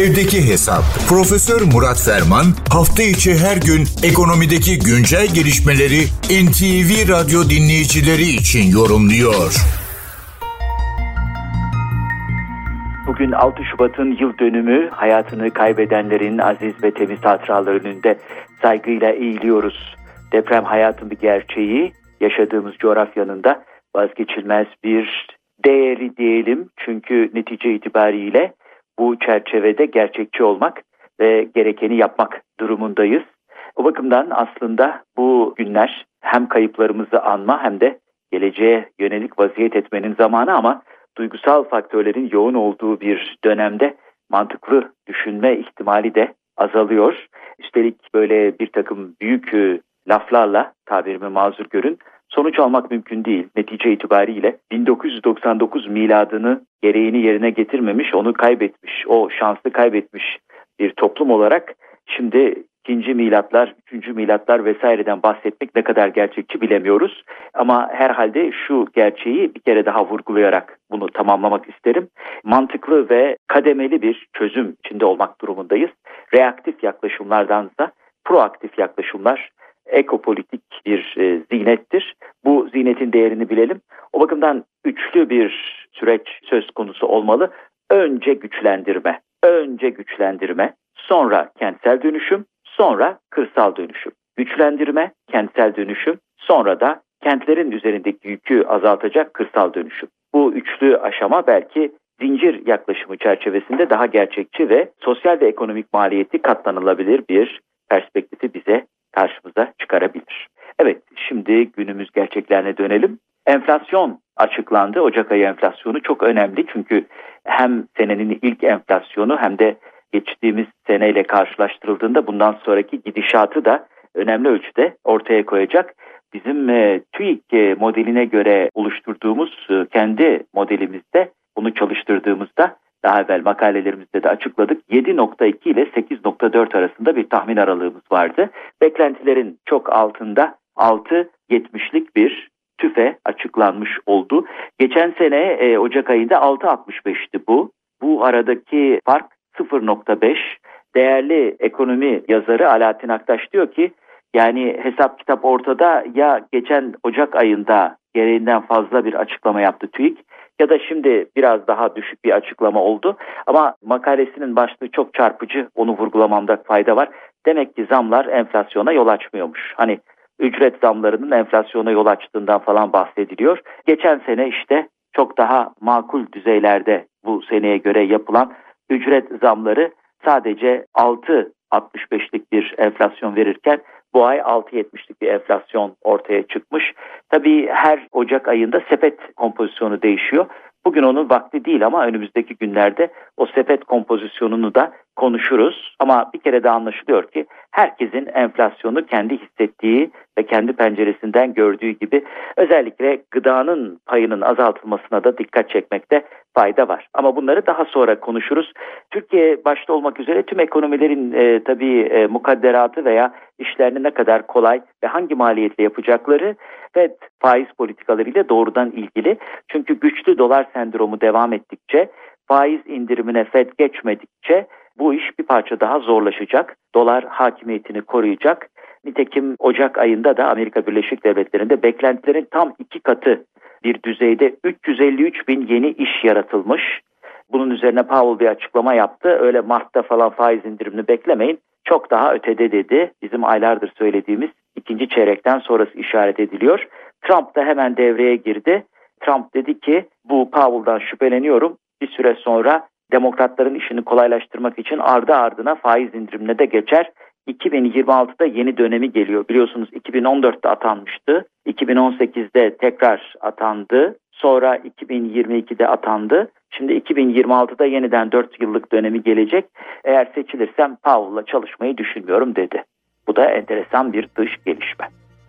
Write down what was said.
Evdeki Hesap. Profesör Murat Ferman hafta içi her gün ekonomideki güncel gelişmeleri NTV Radyo dinleyicileri için yorumluyor. Bugün 6 Şubat'ın yıl dönümü hayatını kaybedenlerin aziz ve temiz hatıraları önünde saygıyla eğiliyoruz. Deprem hayatın bir gerçeği, yaşadığımız coğrafyanın da vazgeçilmez bir değeri diyelim. Çünkü netice itibariyle bu çerçevede gerçekçi olmak ve gerekeni yapmak durumundayız. O bakımdan aslında bu günler hem kayıplarımızı anma hem de geleceğe yönelik vaziyet etmenin zamanı ama duygusal faktörlerin yoğun olduğu bir dönemde mantıklı düşünme ihtimali de azalıyor. Üstelik böyle bir takım büyük e, laflarla tabirimi mazur görün sonuç almak mümkün değil. Netice itibariyle 1999 miladını gereğini yerine getirmemiş, onu kaybetmiş, o şansı kaybetmiş bir toplum olarak şimdi ikinci milatlar, üçüncü milatlar vesaireden bahsetmek ne kadar gerçekçi bilemiyoruz. Ama herhalde şu gerçeği bir kere daha vurgulayarak bunu tamamlamak isterim. Mantıklı ve kademeli bir çözüm içinde olmak durumundayız. Reaktif yaklaşımlardansa proaktif yaklaşımlar ekopolitik bir e, ziynettir. Bu ziynetin değerini bilelim. O bakımdan üçlü bir süreç söz konusu olmalı. Önce güçlendirme, önce güçlendirme, sonra kentsel dönüşüm, sonra kırsal dönüşüm. Güçlendirme, kentsel dönüşüm, sonra da kentlerin üzerindeki yükü azaltacak kırsal dönüşüm. Bu üçlü aşama belki zincir yaklaşımı çerçevesinde daha gerçekçi ve sosyal ve ekonomik maliyeti katlanılabilir bir perspektifi bize karşımıza çıkarabilir. Evet şimdi günümüz gerçeklerine dönelim. Enflasyon açıklandı. Ocak ayı enflasyonu çok önemli çünkü hem senenin ilk enflasyonu hem de geçtiğimiz seneyle karşılaştırıldığında bundan sonraki gidişatı da önemli ölçüde ortaya koyacak. Bizim e, TÜİK e, modeline göre oluşturduğumuz e, kendi modelimizde bunu çalıştırdığımızda daha evvel makalelerimizde de açıkladık. 7.2 ile 8.4 arasında bir tahmin aralığımız vardı. Beklentilerin çok altında 6.70'lik bir tüfe açıklanmış oldu. Geçen sene e, Ocak ayında 6.65'ti bu. Bu aradaki fark 0.5. Değerli ekonomi yazarı Alaaddin Aktaş diyor ki yani hesap kitap ortada ya geçen Ocak ayında gereğinden fazla bir açıklama yaptı TÜİK ya da şimdi biraz daha düşük bir açıklama oldu. Ama makalesinin başlığı çok çarpıcı onu vurgulamamda fayda var. Demek ki zamlar enflasyona yol açmıyormuş. Hani ücret zamlarının enflasyona yol açtığından falan bahsediliyor. Geçen sene işte çok daha makul düzeylerde bu seneye göre yapılan ücret zamları sadece 6.65'lik bir enflasyon verirken bu ay 6.70'lik bir enflasyon ortaya çıkmış. Tabii her Ocak ayında sepet kompozisyonu değişiyor. Bugün onun vakti değil ama önümüzdeki günlerde o sepet kompozisyonunu da konuşuruz. Ama bir kere de anlaşılıyor ki herkesin enflasyonu kendi hissettiği ve kendi penceresinden gördüğü gibi özellikle gıdanın payının azaltılmasına da dikkat çekmekte fayda var. Ama bunları daha sonra konuşuruz. Türkiye başta olmak üzere tüm ekonomilerin e, tabii e, mukadderatı veya işlerini ne kadar kolay ve hangi maliyetle yapacakları ve faiz politikalarıyla doğrudan ilgili. Çünkü güçlü dolar sendromu devam ettikçe faiz indirimine FED geçmedikçe bu iş bir parça daha zorlaşacak. Dolar hakimiyetini koruyacak. Nitekim Ocak ayında da Amerika Birleşik Devletleri'nde beklentilerin tam iki katı bir düzeyde 353 bin yeni iş yaratılmış. Bunun üzerine Powell bir açıklama yaptı. Öyle Mart'ta falan faiz indirimini beklemeyin. Çok daha ötede dedi. Bizim aylardır söylediğimiz ikinci çeyrekten sonrası işaret ediliyor. Trump da hemen devreye girdi. Trump dedi ki bu Powell'dan şüpheleniyorum. Bir süre sonra demokratların işini kolaylaştırmak için ardı ardına faiz indirimine de geçer. 2026'da yeni dönemi geliyor. Biliyorsunuz 2014'te atanmıştı. 2018'de tekrar atandı. Sonra 2022'de atandı. Şimdi 2026'da yeniden 4 yıllık dönemi gelecek. Eğer seçilirsem Powell'la çalışmayı düşünmüyorum dedi. Bu da enteresan bir dış gelişme.